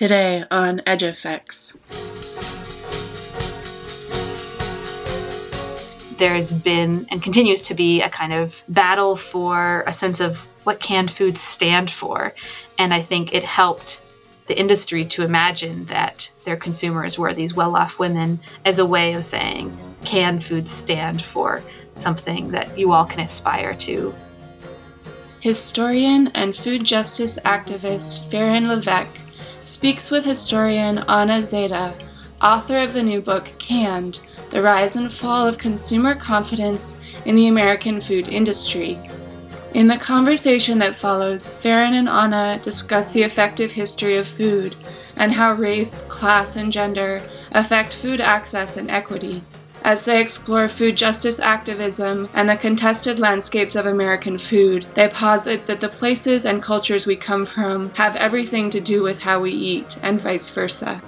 Today on Edge Effects. There's been and continues to be a kind of battle for a sense of what canned foods stand for. And I think it helped the industry to imagine that their consumers were these well off women as a way of saying canned foods stand for something that you all can aspire to. Historian and food justice activist Faron Levesque speaks with historian Anna Zeide, author of the new book Canned The Rise and Fall of Consumer Confidence in the American Food Industry. In the conversation that follows, Faron and Anna discuss the effective history of food and how race, class, and gender affect food access and equity. As they explore food justice activism and the contested landscapes of American food, they posit that the places and cultures we come from have everything to do with how we eat, and vice versa.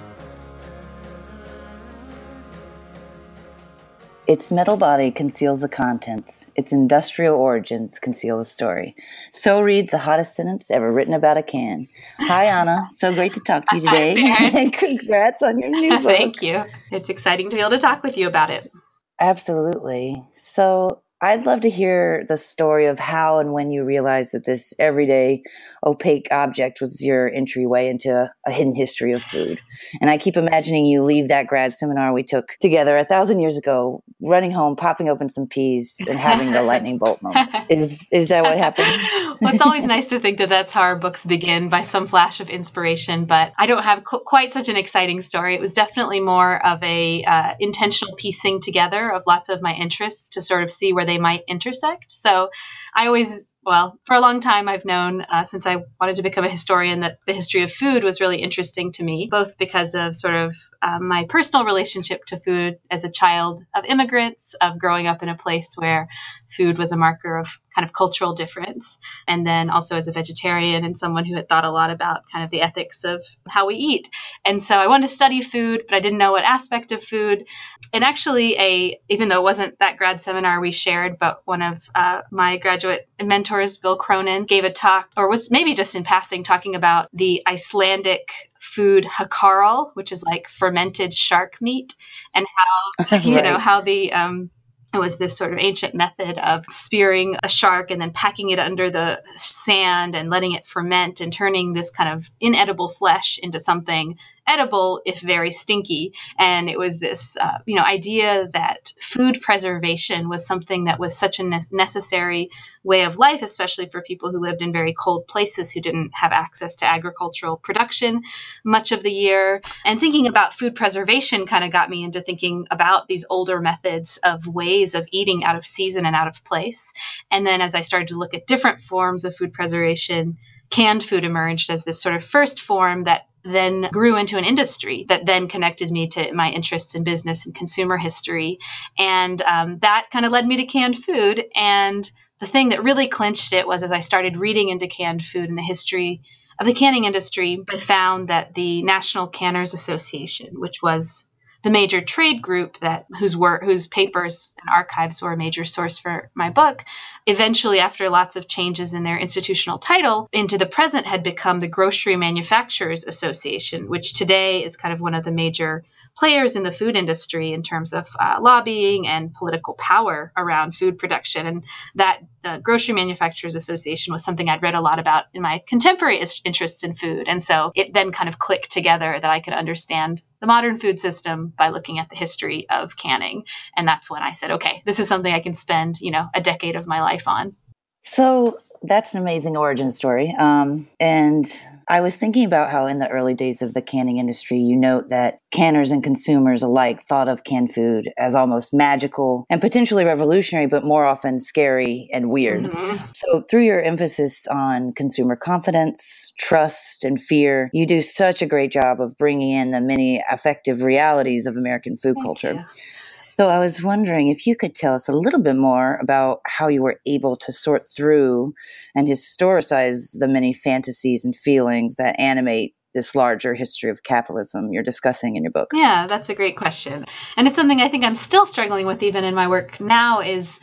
Its metal body conceals the contents. Its industrial origins conceal the story. So reads the hottest sentence ever written about a can. Hi, Anna. So great to talk to you today. and congrats on your new book. Thank you. It's exciting to be able to talk with you about it. Absolutely. So, I'd love to hear the story of how and when you realized that this everyday opaque object was your entryway into a hidden history of food. And I keep imagining you leave that grad seminar we took together a thousand years ago, running home, popping open some peas, and having the lightning bolt moment. Is is that what happened? well, it's always nice to think that that's how our books begin by some flash of inspiration. But I don't have qu- quite such an exciting story. It was definitely more of a uh, intentional piecing together of lots of my interests to sort of see where they they might intersect. So I always well, for a long time, I've known uh, since I wanted to become a historian that the history of food was really interesting to me, both because of sort of um, my personal relationship to food as a child of immigrants, of growing up in a place where food was a marker of kind of cultural difference, and then also as a vegetarian and someone who had thought a lot about kind of the ethics of how we eat. And so I wanted to study food, but I didn't know what aspect of food. And actually, a even though it wasn't that grad seminar we shared, but one of uh, my graduate mentors, Bill Cronon, gave a talk, or was maybe just in passing, talking about the Icelandic food hakarl, which is like fermented shark meat, and how you know how the um, it was this sort of ancient method of spearing a shark and then packing it under the sand and letting it ferment and turning this kind of inedible flesh into something edible if very stinky. And it was this uh, you know idea that food preservation was something that was such a ne- necessary way of life especially for people who lived in very cold places who didn't have access to agricultural production much of the year. And thinking about food preservation kind of got me into thinking about these older methods of ways of eating out of season and out of place. And then as i started to look at different forms of food preservation canned food emerged as this sort of first form that then grew into an industry that then connected me to my interests in business and consumer history. And um, that kind of led me to canned food. And the thing that really clinched it was as I started reading into canned food and the history of the canning industry, I found that the National Canners Association, which was the major trade group that whose work whose papers and archives were a major source for my book eventually after lots of changes in their institutional title into the present had become the grocery manufacturers association which today is kind of one of the major players in the food industry in terms of uh, lobbying and political power around food production. And that uh, grocery manufacturers association was something i'd read a lot about in my contemporary interests in food. And so it then kind of clicked together that i could understand the modern food system by looking at the history of canning. And that's when I said, okay, this is something I can spend, you know, a decade of my life on. So that's an amazing origin story. Um, and I was thinking about how in the early days of the canning industry, you note that canners and consumers alike thought of canned food as almost magical and potentially revolutionary, but more often scary and weird. Mm-hmm. So, through your emphasis on consumer confidence, trust, and fear, you do such a great job of bringing in the many affective realities of American food Thank culture. You. So I was wondering if you could tell us a little bit more about how you were able to sort through and historicize the many fantasies and feelings that animate this larger history of capitalism you're discussing in your book. Yeah, that's a great question. And it's something I think I'm still struggling with even in my work now is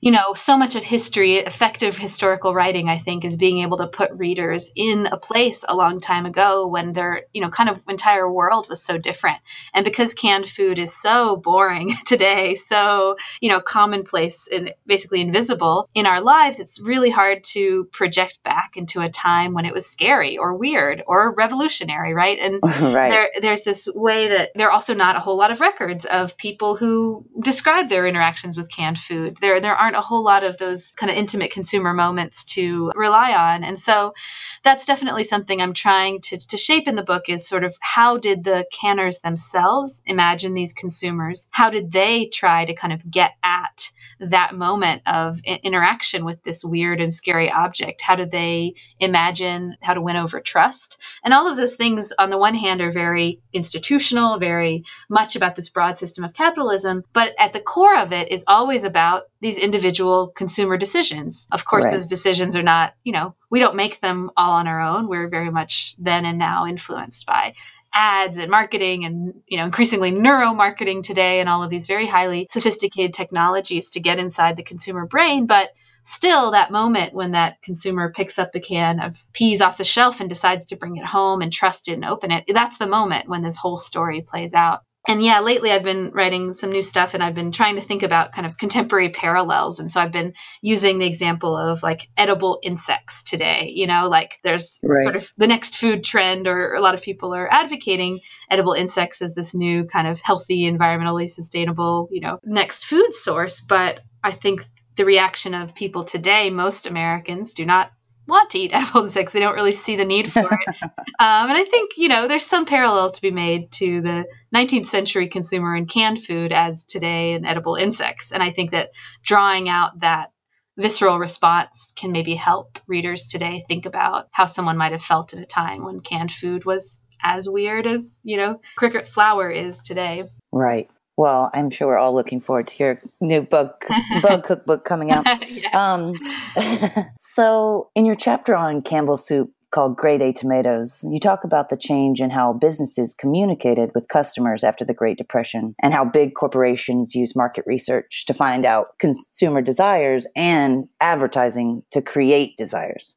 you know, so much of history, effective historical writing, I think, is being able to put readers in a place a long time ago when their, you know, kind of entire world was so different. And because canned food is so boring today, so, you know, commonplace and basically invisible in our lives, it's really hard to project back into a time when it was scary or weird or revolutionary, right? And right. There, there's this way that there are also not a whole lot of records of people who describe their interactions with canned food. There, there aren't a whole lot of those kind of intimate consumer moments to rely on. And so that's definitely something I'm trying to, to shape in the book is sort of how did the canners themselves imagine these consumers? How did they try to kind of get at that moment of interaction with this weird and scary object? How did they imagine how to win over trust? And all of those things, on the one hand, are very institutional, very much about this broad system of capitalism. But at the core of it is always about these individual consumer decisions. Of course, right. those decisions are not, you know, we don't make them all on our own. We're very much then and now influenced by ads and marketing and you know increasingly neuromarketing today and all of these very highly sophisticated technologies to get inside the consumer brain but still that moment when that consumer picks up the can of peas off the shelf and decides to bring it home and trust it and open it that's the moment when this whole story plays out and yeah, lately I've been writing some new stuff and I've been trying to think about kind of contemporary parallels. And so I've been using the example of like edible insects today. You know, like there's right. sort of the next food trend, or a lot of people are advocating edible insects as this new kind of healthy, environmentally sustainable, you know, next food source. But I think the reaction of people today, most Americans do not want to eat apple insects. They don't really see the need for it. um, and I think, you know, there's some parallel to be made to the 19th century consumer in canned food as today in edible insects. And I think that drawing out that visceral response can maybe help readers today think about how someone might have felt at a time when canned food was as weird as, you know, cricket flour is today. Right. Well, I'm sure we're all looking forward to your new bug bug cookbook coming out. yeah. um, so, in your chapter on Campbell soup called Grade A Tomatoes, you talk about the change in how businesses communicated with customers after the Great Depression and how big corporations use market research to find out consumer desires and advertising to create desires.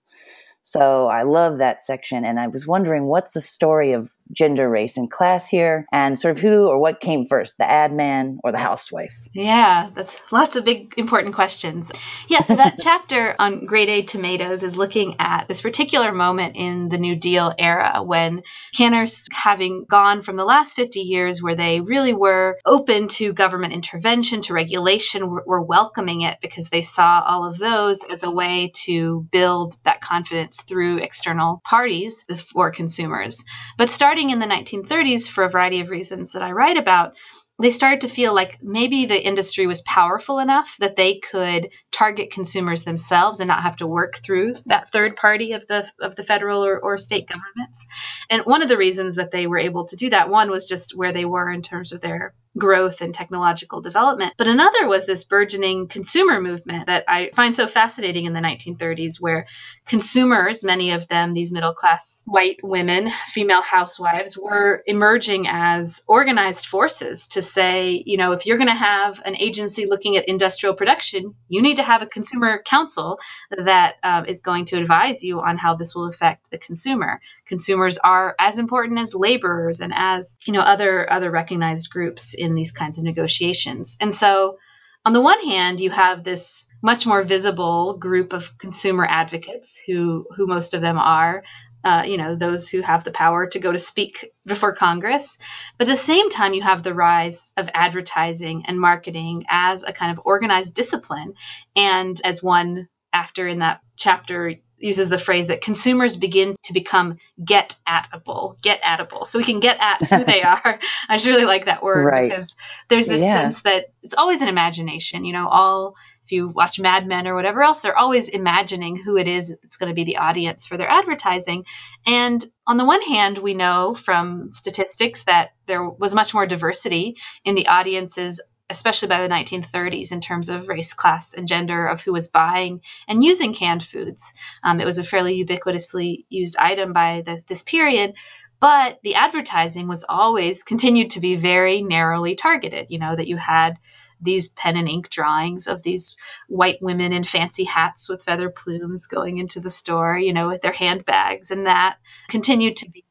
So I love that section. And I was wondering what's the story of gender, race, and class here, and sort of who or what came first, the ad man or the housewife? Yeah, that's lots of big, important questions. Yeah, so that chapter on grade A tomatoes is looking at this particular moment in the New Deal era when canners, having gone from the last 50 years where they really were open to government intervention, to regulation, were, were welcoming it because they saw all of those as a way to build that confidence through external parties for consumers. But starting starting in the 1930s, for a variety of reasons that I write about, they started to feel like maybe the industry was powerful enough that they could target consumers themselves and not have to work through that third party of the of the federal or, or state governments. And one of the reasons that they were able to do that, one was just where they were in terms of their growth and technological development. But another was this burgeoning consumer movement that I find so fascinating in the 1930s, where consumers, many of them these middle class white women, female housewives, were emerging as organized forces to say, you know, if you're going to have an agency looking at industrial production, you need to have a consumer council that uh, is going to advise you on how this will affect the consumer. Consumers are as important as laborers and as, you know, other other recognized groups in these kinds of negotiations. And so, on the one hand, you have this much more visible group of consumer advocates who who most of them are uh, you know those who have the power to go to speak before congress but at the same time you have the rise of advertising and marketing as a kind of organized discipline and as one actor in that chapter uses the phrase that consumers begin to become get atable, get atable. So we can get at who they are. I just really like that word right. because there's this yeah. sense that it's always an imagination. You know, all if you watch Mad Men or whatever else, they're always imagining who it is that's going to be the audience for their advertising. And on the one hand, we know from statistics that there was much more diversity in the audiences especially by the 1930s, in terms of race, class, and gender of who was buying and using canned foods. Um, it was a fairly ubiquitously used item by the, this period. But the advertising was always continued to be very narrowly targeted. You know, that you had these pen and ink drawings of these white women in fancy hats with feather plumes going into the store, you know, with their handbags, and that continued to be.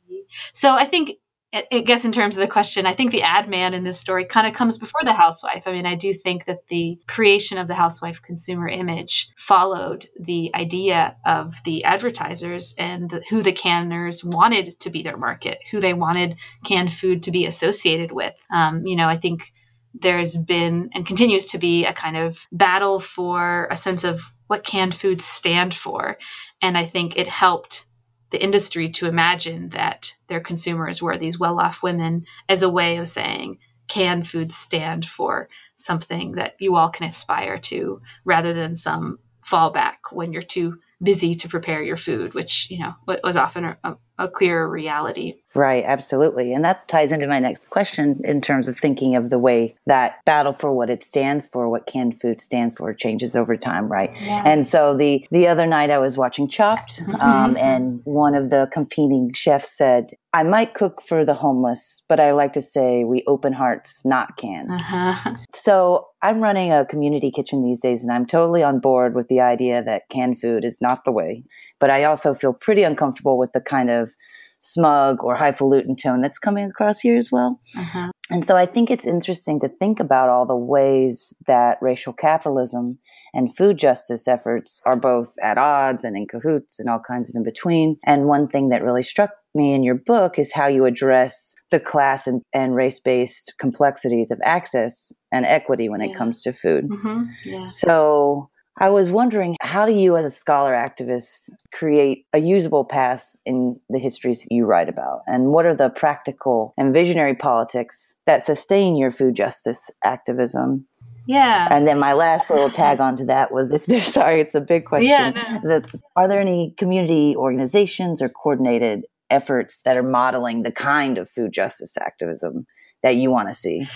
So I think I guess in terms of the question, I think the ad man in this story kind of comes before the housewife. I mean, I do think that the creation of the housewife consumer image followed the idea of the advertisers and the, who the canners wanted to be their market, who they wanted canned food to be associated with. Um, you know, I think there's been and continues to be a kind of battle for a sense of what canned foods stand for. And I think it helped the industry to imagine that their consumers were these well off women as a way of saying, can food stand for something that you all can aspire to? rather than some fallback when you're too busy to prepare your food, which, you know, was often a, a clearer reality. Right, absolutely. And that ties into my next question in terms of thinking of the way that battle for what it stands for, what canned food stands for, changes over time, right? Yeah. And so the the other night I was watching Chopped, mm-hmm. um, and one of the competing chefs said, "I might cook for the homeless, but I like to say we open hearts, not cans." Uh-huh. So I'm running a community kitchen these days, and I'm totally on board with the idea that canned food is not the way. But I also feel pretty uncomfortable with the kind of smug or highfalutin tone that's coming across here as well. Uh-huh. And so I think it's interesting to think about all the ways that racial capitalism and food justice efforts are both at odds and in cahoots and all kinds of in between. And one thing that really struck me in your book is how you address the class and, and race based complexities of access and equity when yeah. it comes to food. Mm-hmm. Yeah. So I was wondering, how do you, as a scholar activist, create a usable past in the histories you write about? And what are the practical and visionary politics that sustain your food justice activism? Yeah. And then my last little tag onto that was if there's, sorry, it's a big question. Yeah, no. that, are there any community organizations or coordinated efforts that are modeling the kind of food justice activism that you want to see?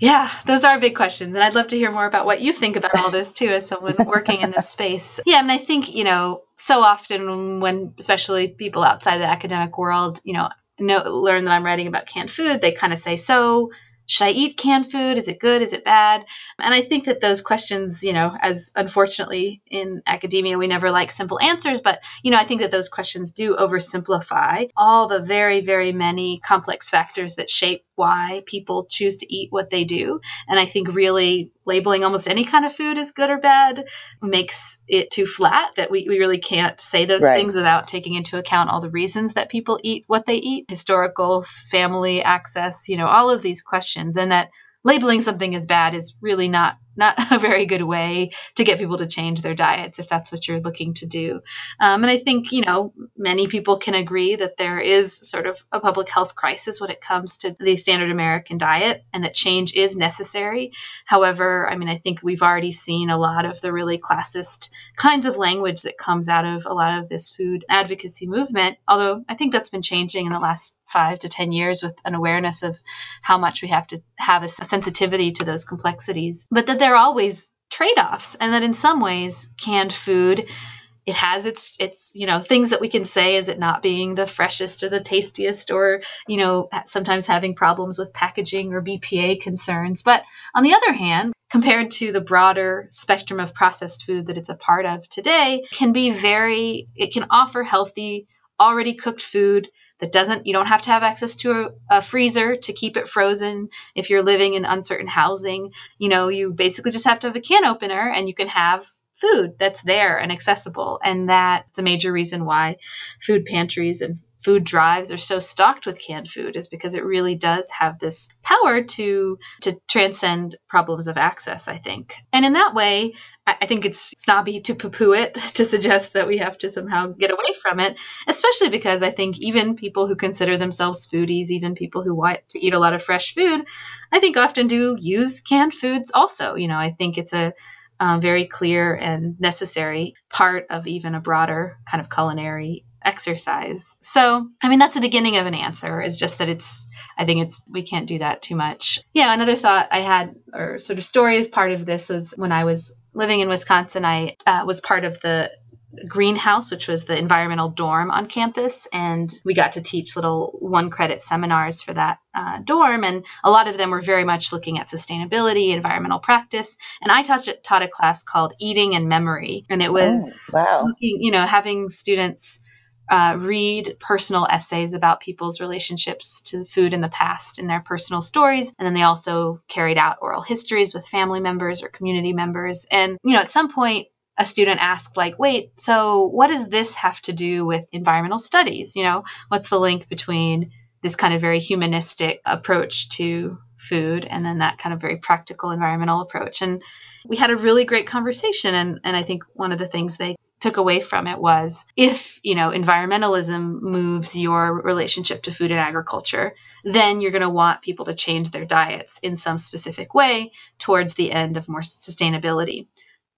Yeah, those are big questions. And I'd love to hear more about what you think about all this too, as someone working in this space. Yeah, and I think, you know, so often when, especially people outside the academic world, you know, know learn that I'm writing about canned food, they kind of say, so should I eat canned food? Is it good? Is it bad? And I think that those questions, you know, as unfortunately in academia, we never like simple answers, but, you know, I think that those questions do oversimplify all the very, very many complex factors that shape why people choose to eat what they do. And I think really labeling almost any kind of food as good or bad makes it too flat that we, we really can't say those right. things without taking into account all the reasons that people eat what they eat historical family access you know all of these questions and that labeling something as bad is really not not a very good way to get people to change their diets if that's what you're looking to do. Um, and I think, you know, many people can agree that there is sort of a public health crisis when it comes to the standard American diet and that change is necessary. However, I mean, I think we've already seen a lot of the really classist kinds of language that comes out of a lot of this food advocacy movement, although I think that's been changing in the last five to 10 years with an awareness of how much we have to have a sensitivity to those complexities. But that there are always trade-offs and that in some ways canned food it has its its you know things that we can say is it not being the freshest or the tastiest or you know sometimes having problems with packaging or BPA concerns. But on the other hand compared to the broader spectrum of processed food that it's a part of today can be very it can offer healthy already cooked food that doesn't you don't have to have access to a, a, freezer to keep it frozen if you're living in uncertain housing. You know you basically just have to have a can opener and you can have food that's there and accessible. And that's a major reason why food pantries and food drives are so stocked with canned food is because it really does have this power to to transcend problems of access i think and in that way I think it's snobby to poo poo it to suggest that we have to somehow get away from it, especially because I think even people who consider themselves foodies, even people who want to eat a lot of fresh food, I think often do use canned foods also. You know, I think it's a uh, very clear and necessary part of even a broader kind of culinary exercise. So, I mean, that's the beginning of an answer, is just that it's, I think it's, we can't do that too much. Yeah, another thought I had, or sort of story as part of this, was when I was living in Wisconsin, I uh, was part of the greenhouse, which was the environmental dorm on campus, and we got to teach little one credit seminars for that uh, dorm. And a lot of them were very much looking at sustainability, environmental practice. And I taught, taught a class called Eating and Memory, and it was oh, wow. looking, you know, having students. Uh, read personal essays about people's relationships to food in the past and their personal stories. And then they also carried out oral histories with family members or community members. And, you know, at some point, a student asked like wait so what does this have to do with environmental studies you know what's the link between this kind of very humanistic approach to food and then that kind of very practical environmental approach and we had a really great conversation and, and i think one of the things they took away from it was if you know environmentalism moves your relationship to food and agriculture then you're going to want people to change their diets in some specific way towards the end of more sustainability.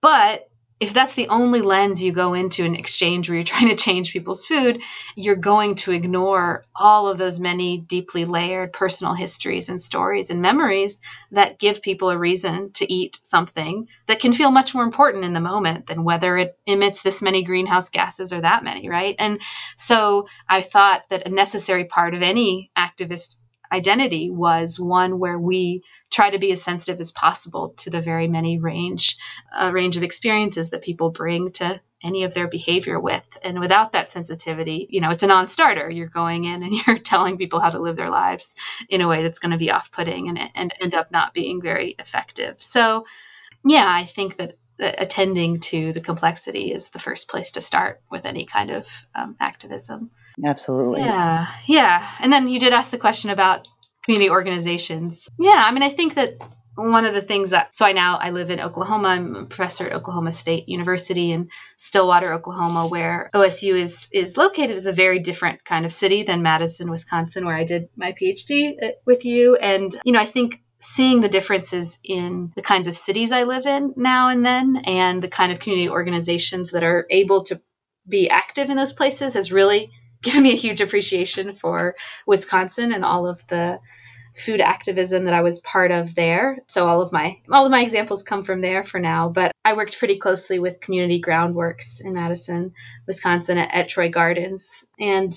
But if that's the only lens you go into an exchange where you're trying to change people's food, you're going to ignore all of those many deeply layered personal histories and stories and memories that give people a reason to eat something that can feel much more important in the moment than whether it emits this many greenhouse gases or that many, right? And so I thought that a necessary part of any activist identity was one where we try to be as sensitive as possible to the very many range uh, range of experiences that people bring to any of their behavior with and without that sensitivity you know it's a non-starter you're going in and you're telling people how to live their lives in a way that's going to be off-putting and, and end up not being very effective so yeah i think that attending to the complexity is the first place to start with any kind of um, activism Absolutely. Yeah. Yeah. And then you did ask the question about community organizations. Yeah. I mean, I think that one of the things that so I now I live in Oklahoma. I'm a professor at Oklahoma State University in Stillwater, Oklahoma, where OSU is is located. is a very different kind of city than Madison, Wisconsin, where I did my PhD uh, with you. And you know, I think seeing the differences in the kinds of cities I live in now and then, and the kind of community organizations that are able to be active in those places has really given me a huge appreciation for Wisconsin and all of the food activism that I was part of there. So all of my all of my examples come from there for now, but I worked pretty closely with Community Groundworks in Madison, Wisconsin at, at Troy Gardens and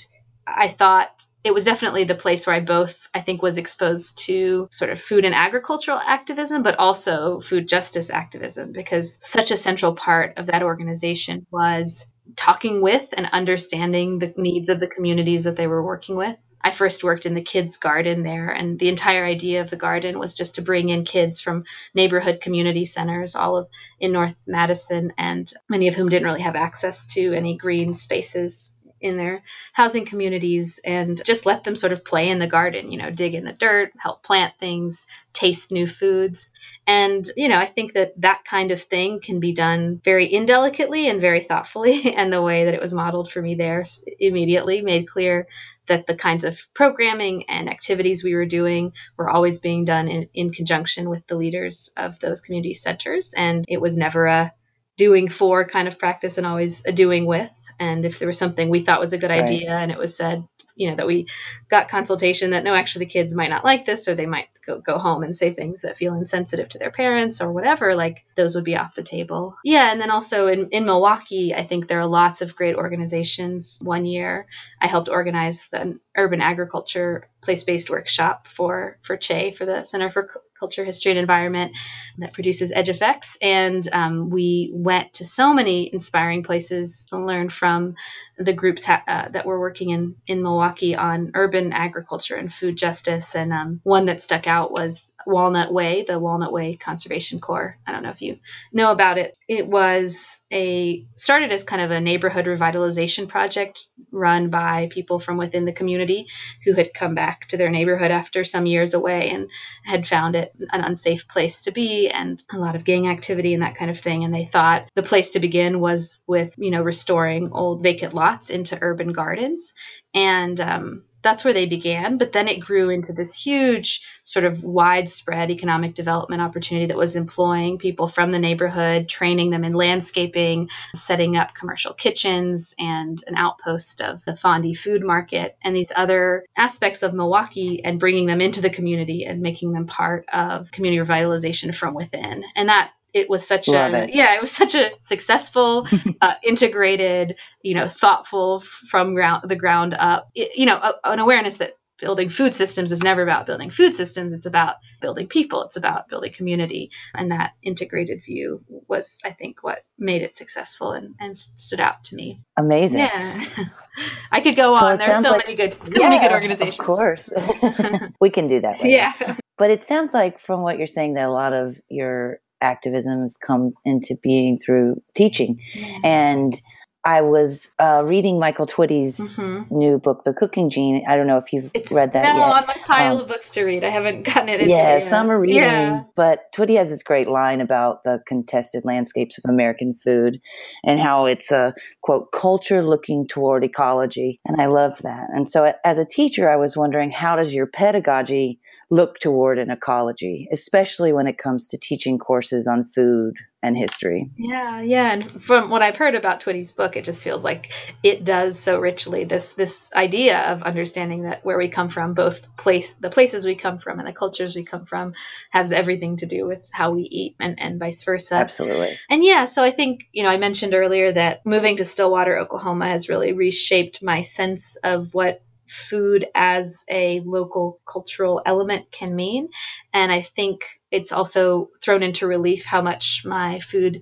I thought it was definitely the place where I both, I think, was exposed to sort of food and agricultural activism, but also food justice activism, because such a central part of that organization was talking with and understanding the needs of the communities that they were working with. I first worked in the kids' garden there, and the entire idea of the garden was just to bring in kids from neighborhood community centers, all of in North Madison, and many of whom didn't really have access to any green spaces in their housing communities and just let them sort of play in the garden, you know, dig in the dirt, help plant things, taste new foods. And, you know, I think that that kind of thing can be done very indelicately and very thoughtfully. And the way that it was modeled for me there immediately made clear that the kinds of programming and activities we were doing were always being done in, in conjunction with the leaders of those community centers. And it was never a doing for kind of practice and always a doing with and if there was something we thought was a good right. idea and it was said you know that we got consultation that no actually the kids might not like this or they might go, go home and say things that feel insensitive to their parents or whatever like those would be off the table yeah and then also in, in milwaukee i think there are lots of great organizations one year i helped organize the urban agriculture place-based workshop for for che for the center for culture, history, and environment that produces Edge Effects. And um, we went to so many inspiring places and learned from the groups ha- uh, that were working in, in Milwaukee on urban agriculture and food justice. And um, one that stuck out was Walnut Way, the Walnut Way Conservation Corps. I don't know if you know about it. It was a started as kind of a neighborhood revitalization project run by people from within the community who had come back to their neighborhood after some years away and had found it an unsafe place to be and a lot of gang activity and that kind of thing and they thought the place to begin was with you know restoring old vacant lots into urban gardens and um, that's where they began. But then it grew into this huge, sort of widespread economic development opportunity that was employing people from the neighborhood, training them in landscaping, setting up commercial kitchens and an outpost of the Fondy food market and these other aspects of Milwaukee and bringing them into the community and making them part of community revitalization from within. And that it was such Love a it. yeah it was such a successful uh, integrated you know thoughtful from ground the ground up y- you know a, an awareness that building food systems is never about building food systems it's about building people it's about building community and that integrated view was i think what made it successful and, and stood out to me Amazing. yeah i could go So on it there's so like- many good so many good organizations Of course. we can do that. later. yeah But it sounds like from what you're saying that a lot of your activisms come into being through teaching. And I was uh, reading Michael Twitty's Mhm. new book, The Cooking Gene. I don't know if you've It's read that no, yet. on my pile Um, of books to read. I haven't gotten it into yeah, it some are reading, Yeah. but Twitty has this great line about the contested landscapes of American food and how it's a quote culture looking toward ecology, and I love that. And so, as a teacher, I was wondering how does your pedagogy look toward an ecology, especially when it comes to teaching courses on food and history? Yeah, yeah, and from what I've heard about Twitty's book, it just feels like it does so richly this this idea of understanding that where we come from, both place the places we come from and the cultures we come from, has everything to do with how we eat, and and vice versa. Absolutely. And yeah, so I think, you know, I mentioned earlier that moving to Stillwater, Oklahoma has really reshaped my sense of what food as a local cultural element can mean. And I think it's also thrown into relief how much my food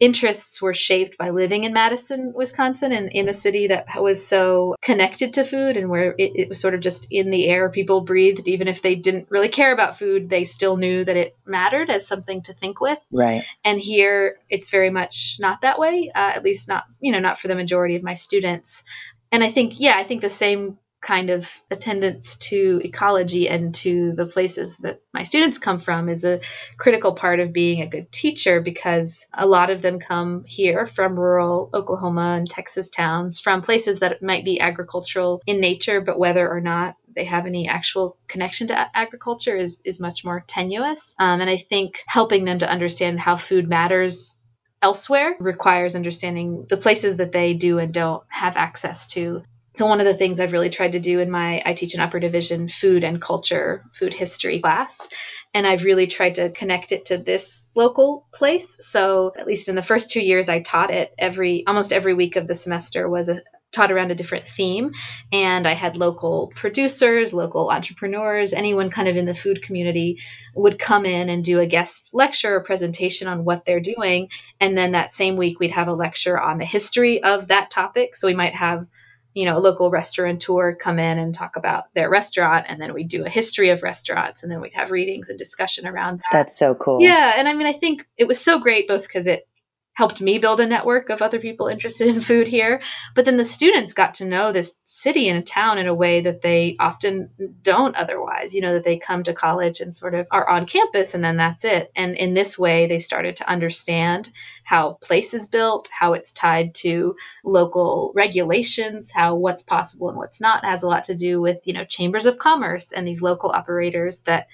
interests were shaped by living in Madison, Wisconsin, and in a city that was so connected to food and where it, it was sort of just in the air people breathed. Even if they didn't really care about food, they still knew that it mattered as something to think with Right. and here it's very much not that way uh, at least not you know not for the majority of my students and i think yeah i think the same kind of attendance to ecology and to the places that my students come from is a critical part of being a good teacher because a lot of them come here from rural Oklahoma and Texas towns from places that might be agricultural in nature but whether or not they have any actual connection to agriculture is, is much more tenuous. Um, and i think helping them to understand how food matters elsewhere requires understanding the places that they do and don't have access to so one of the things I've really tried to do in my I teach an upper division food and culture, food history class, and I've really tried to connect it to this local place. So at least in the first 2 years I taught it, every almost every week of the semester was a taught around a different theme and I had local producers, local entrepreneurs, anyone kind of in the food community would come in and do a guest lecture or presentation on what they're doing and then that same week we'd have a lecture on the history of that topic. So we might have you know, a local restaurateur come in and talk about their restaurant, and then we'd do a history of restaurants, and then we'd have readings and discussion around that. That's so cool. Yeah, and I mean, I think it was so great both because it helped me build a network of other people interested in food here, but then the students got to know this city and town in a way that they often don't otherwise. You know, that they come to college and sort of are on campus and then that's it. And in this way, they started to understand how place is built, how it's tied to local regulations, how what's possible and what's not has a lot to do with, you know, chambers of commerce and these local operators that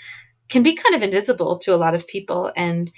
can be kind of invisible to a lot of people and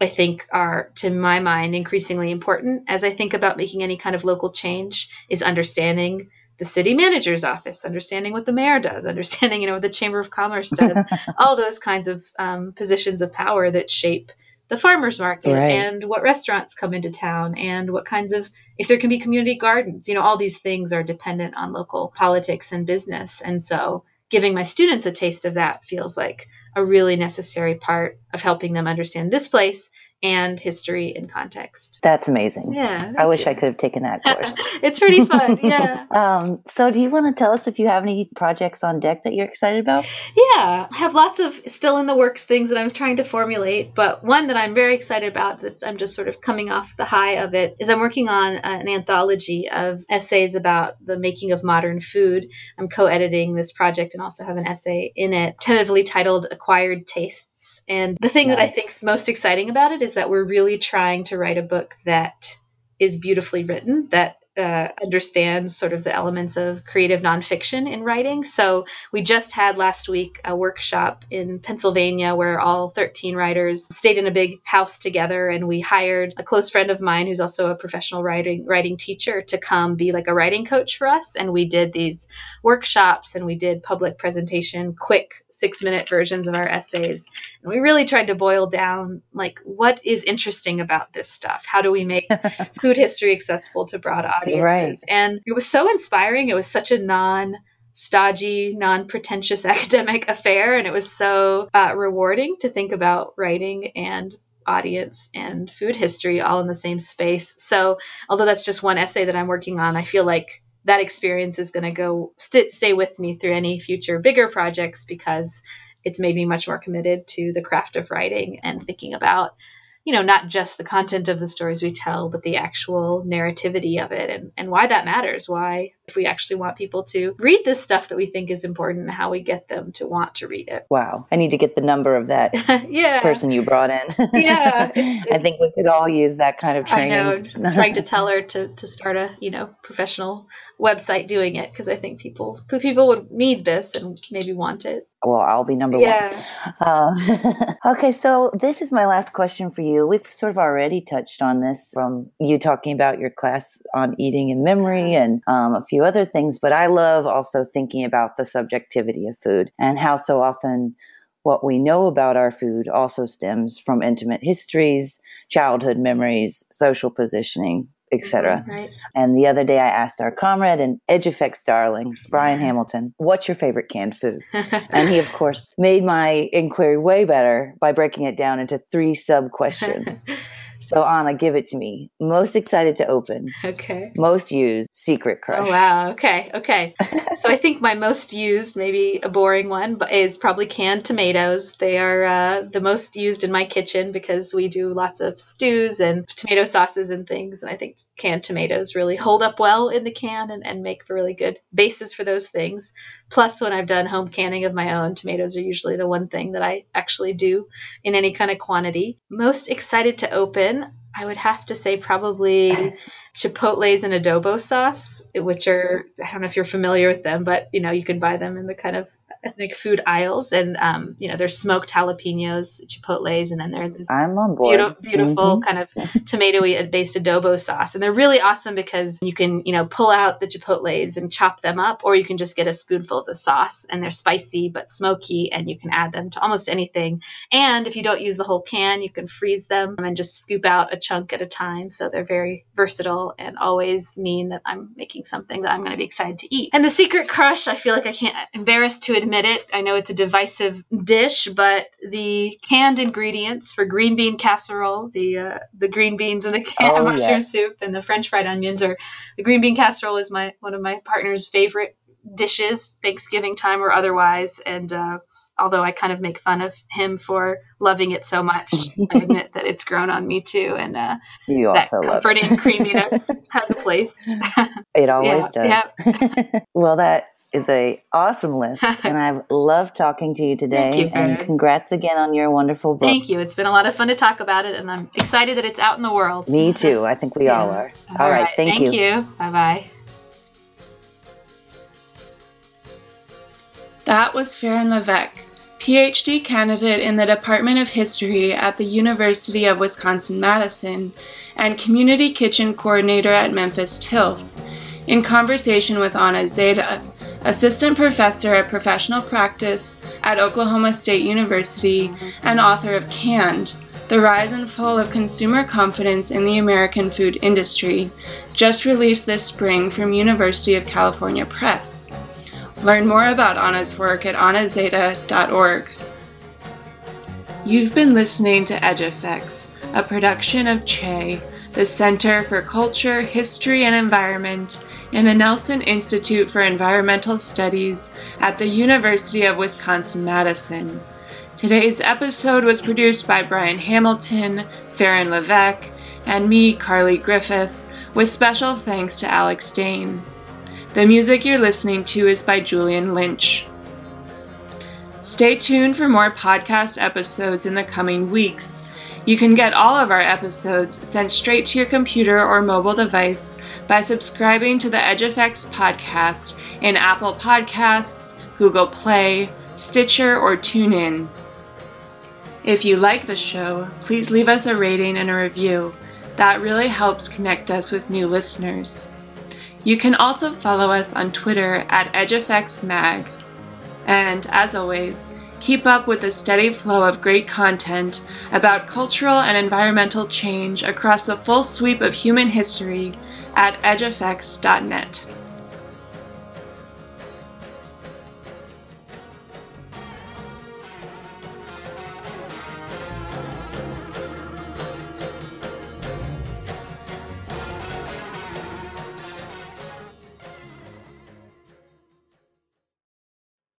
I think are, to my mind, increasingly important as I think about making any kind of local change is understanding the city manager's office, understanding what the mayor does, understanding, you know, what the Chamber of Commerce does, all those kinds of um, positions of power that shape the farmers market Right. and what restaurants come into town and what kinds of, if there can be community gardens, you know, all these things are dependent on local politics and business. And so giving my students a taste of that feels like a really necessary part of helping them understand this place and history and context. That's amazing. Yeah. I wish I could have taken that course. it's pretty fun. Yeah. um, so, do you want to tell us if you have any projects on deck that you're excited about? Yeah. I have lots of still in the works things that I'm trying to formulate, but one that I'm very excited about that I'm just sort of coming off the high of it is I'm working on an anthology of essays about the making of modern food. I'm co editing this project and also have an essay in it, tentatively titled Acquired Tastes. And the thing that I Nice. think's most exciting about it is that we're really trying to write a book that is beautifully written, that uh, understands sort of the elements of creative nonfiction in writing. So we just had last week a workshop in Pennsylvania where all 13 writers stayed in a big house together, and we hired a close friend of mine who's also a professional writing writing teacher to come be like a writing coach for us. And we did these workshops and we did public presentation, quick six minute versions of our essays, and we really tried to boil down like what is interesting about this stuff. How do we make food history accessible to broad audiences? Audiences. Right. And it was so inspiring. It was such a non stodgy, non pretentious academic affair. And it was so uh, rewarding to think about writing and audience and food history all in the same space. So, although that's just one essay that I'm working on, I feel like that experience is going to go st- stay with me through any future bigger projects because it's made me much more committed to the craft of writing and thinking about you know, not just the content of the stories we tell, but the actual narrativity of it and, and why that matters. Why, if we actually want people to read this stuff that we think is important, and how we get them to want to read it. Wow. I need to get the number of that yeah. person you brought in. yeah. I think we could all use that kind of training. I know. trying to tell her to, to start a, you know, professional website doing it because I think people people would need this and maybe want it well, I'll be number yeah. one. Uh, okay, so this is my last question for you. We've sort of already touched on this from you talking about your class on eating and memory and um, a few other things, but I love also thinking about the subjectivity of food and how so often what we know about our food also stems from intimate histories, childhood memories, social positioning, etc. Mm-hmm, right. And the other day I asked our comrade and Edge Effects darling, Brian Hamilton, what's your favorite canned food? and he, of course, made my inquiry way better by breaking it down into three sub questions. So Anna, give it to me. Most excited to open. Okay. Most used secret crush. Oh wow. Okay. Okay. so I think my most used, maybe a boring one, but is probably canned tomatoes. They are uh, the most used in my kitchen because we do lots of stews and tomato sauces and things, and I think canned tomatoes really hold up well in the can and, and make really good bases for those things. Plus, when I've done home canning of my own, tomatoes are usually the one thing that I actually do in any kind of quantity. Most excited to open, I would have to say probably chipotles and adobo sauce, which are I don't know if you're familiar with them, but you know you can buy them in the kind of ethnic food aisles, and um, you know there's smoked jalapenos, chipotles, and then there's this I'm on board. Beautiful, beautiful mm-hmm. kind of tomatoey based adobo sauce, and they're really awesome because you can you know pull out the chipotles and chop them up, or you can just get a spoonful of the sauce, and they're spicy but smoky, and you can add them to almost anything. And if you don't use the whole can, you can freeze them and just scoop out a chunk at a time. So they're very versatile and always mean that I'm making something that I'm going to be excited to eat. And the secret crush, I feel like I can't embarrass to admit admit it. I know it's a divisive dish, but the canned ingredients for green bean casserole, the uh, the green beans and the canned oh, mushroom yes. soup and the French fried onions, or the green bean casserole is my one of my partner's favorite dishes, Thanksgiving time or otherwise. And uh, although I kind of make fun of him for loving it so much, I admit that it's grown on me too, and uh, you that comforting creaminess has a place. It always yeah, does. Yeah. well, that is a awesome list, and I've loved talking to you today. You, and congrats again on your wonderful book. Thank you. It's been a lot of fun to talk about it, and I'm excited that it's out in the world. Me too. I think we yeah. all are. all, all right. right. Thank, thank you. you. Bye bye. That was Faron Levesque, PhD candidate in the Department of History at the University of Wisconsin Madison and Community Kitchen Coordinator at Memphis Tilth, in conversation with Anna Zeide, assistant professor of professional practice at Oklahoma State University and author of Canned The Rise and Fall of Consumer Confidence in the American Food Industry, just released this spring from University of California Press. Learn more about Anna's work at annazeta.org. You've been listening to Edge Effects, a production of CHE, the Center for Culture, History, and Environment in the Nelson Institute for Environmental Studies at the University of Wisconsin Madison. Today's episode was produced by Brian Hamilton, Faron Levesque, and me, Carly Griffith, with special thanks to Alex Dane. The music you're listening to is by Julian Lynch. Stay tuned for more podcast episodes in the coming weeks You can get all of our episodes sent straight to your computer or mobile device by subscribing to the EdgeFX podcast in Apple Podcasts, Google Play, Stitcher, or TuneIn. If you like the show, please leave us a rating and a review. That really helps connect us with new listeners. You can also follow us on Twitter at EdgeFXMag. And as always, keep up with the steady flow of great content about cultural and environmental change across the full sweep of human history at edgefx.net.